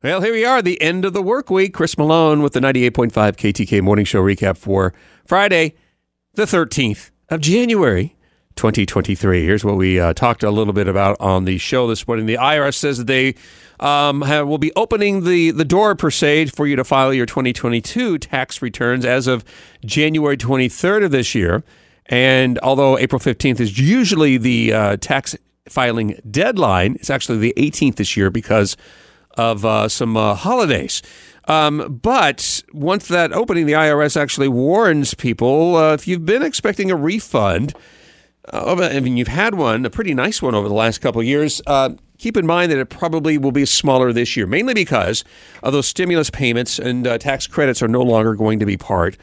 Well, here we are, the end of the work week. Chris Malone with the 98.5 KTK Morning Show recap for Friday, the 13th of January, 2023. Here's what we uh, talked a little bit about on the show this morning. The IRS says that they um, have, will be opening the, the door, per se, for you to file your 2022 tax returns as of January 23rd of this year. And although April 15th is usually the uh, tax filing deadline, it's actually the 18th this year because of uh, some uh, holidays. Um, but once that opening, the IRS actually warns people uh, if you've been expecting a refund, uh, I mean, you've had one, a pretty nice one over the last couple of years. Uh, keep in mind that it probably will be smaller this year, mainly because of those stimulus payments and uh, tax credits are no longer going to be part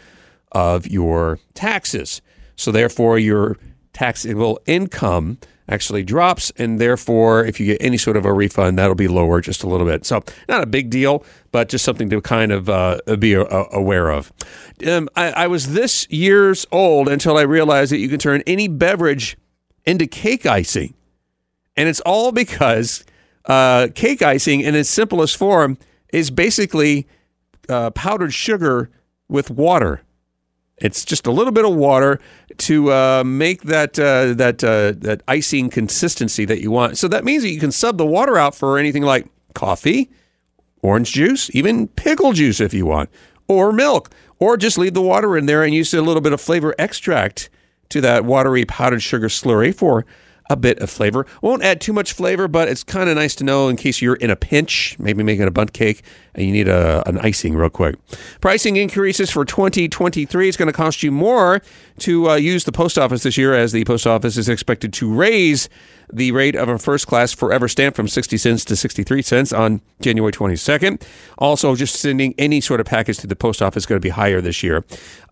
of your taxes. So, therefore, your taxable income actually drops, and therefore, if you get any sort of a refund, that'll be lower just a little bit. So, not a big deal, but just something to kind of uh, be a- aware of. Um, I, I was this years old until I realized that you can turn any beverage into cake icing, and it's all because uh, cake icing, in its simplest form, is basically uh, powdered sugar with water. It's just a little bit of water to uh, make that uh, that uh, that icing consistency that you want. So that means that you can sub the water out for anything like coffee, orange juice, even pickle juice if you want, or milk, or just leave the water in there and use a little bit of flavor extract to that watery powdered sugar slurry for a bit of flavor. Won't add too much flavor, but it's kind of nice to know in case you're in a pinch, maybe making a bundt cake you need a, an icing real quick. Pricing increases for 2023. It's going to cost you more to uh, use the post office this year, as the post office is expected to raise the rate of a first class forever stamp from 60 cents to 63 cents on January 22nd. Also, just sending any sort of package to the post office is going to be higher this year.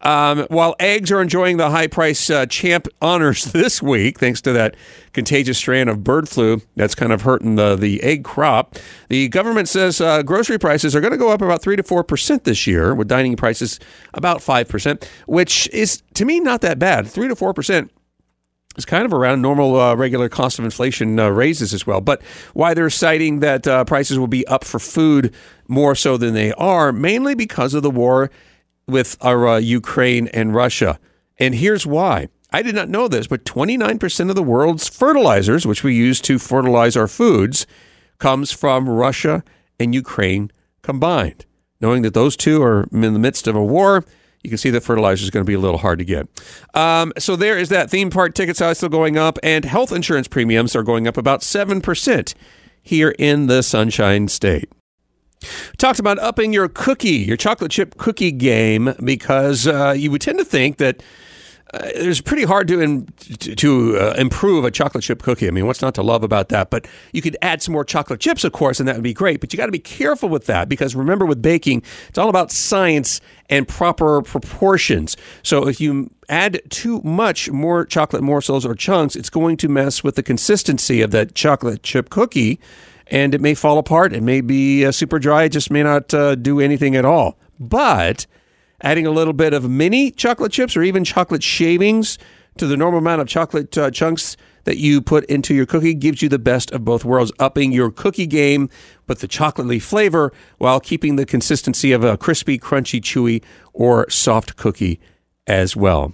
Um, while eggs are enjoying the high price uh, champ honors this week, thanks to that contagious strain of bird flu that's kind of hurting the, the egg crop, the government says uh, grocery prices are going to go up about 3 to 4% this year, with dining prices about 5%, which is, to me, not that bad. 3 to 4% is kind of around normal uh, regular cost of inflation uh, raises as well. But why they're citing that uh, prices will be up for food more so than they are, mainly because of the war with our uh, Ukraine and Russia. And here's why. I did not know this, but 29% of the world's fertilizers, which we use to fertilize our foods, comes from Russia and Ukraine combined. Knowing that those two are in the midst of a war, you can see that fertilizer is going to be a little hard to get. Um, so there is that. Theme park ticket size still going up, and health insurance premiums are going up about 7% here in the Sunshine State. Talked about upping your cookie, your chocolate chip cookie game, because uh, you would tend to think that uh, it's pretty hard to in, to uh, improve a chocolate chip cookie. I mean, what's not to love about that? But you could add some more chocolate chips, of course, and that would be great. But you got to be careful with that because remember, with baking, it's all about science and proper proportions. So if you add too much more chocolate morsels or chunks, it's going to mess with the consistency of that chocolate chip cookie, and it may fall apart. It may be uh, super dry. It just may not uh, do anything at all. But adding a little bit of mini chocolate chips or even chocolate shavings to the normal amount of chocolate uh, chunks that you put into your cookie gives you the best of both worlds, upping your cookie game with the chocolatey flavor while keeping the consistency of a crispy, crunchy, chewy, or soft cookie as well.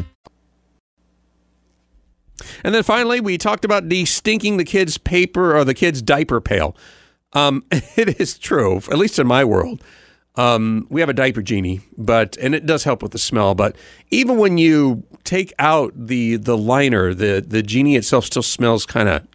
And then finally, we talked about de-stinking the kids' paper or the kids' diaper pail. Um, it is true, at least in my world. Um, we have a diaper genie, but and it does help with the smell. But even when you take out the the liner, the the genie itself still smells kind of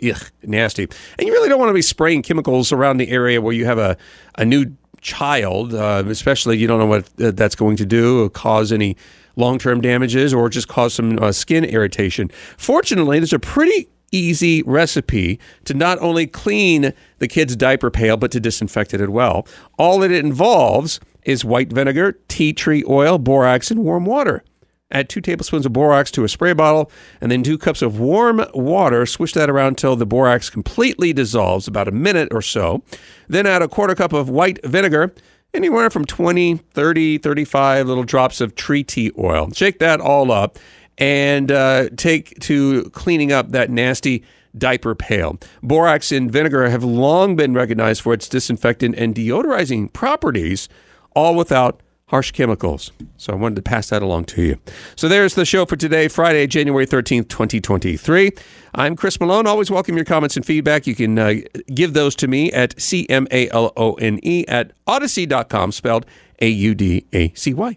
nasty, and you really don't want to be spraying chemicals around the area where you have a a new child, uh, especially you don't know what uh, that's going to do, or cause any long term damages, or just cause some uh, skin irritation. Fortunately, there's a pretty easy recipe to not only clean the kid's diaper pail, but to disinfect it as well. All that it involves is white vinegar, tea tree oil, borax, and warm water. Add two tablespoons of borax to a spray bottle and then two cups of warm water. Swish that around until the borax completely dissolves, about a minute or so. Then add a quarter cup of white vinegar, anywhere from 20, 30, 35 little drops of tree tea oil. Shake that all up and uh, take to cleaning up that nasty diaper pail. Borax and vinegar have long been recognized for its disinfectant and deodorizing properties, all without harsh chemicals. So I wanted to pass that along to you. So there's the show for today, Friday, January 13th, 2023. I'm Chris Malone. Always welcome your comments and feedback. You can uh, give those to me at C M A L O N E at audacy.com, spelled A U D A C Y.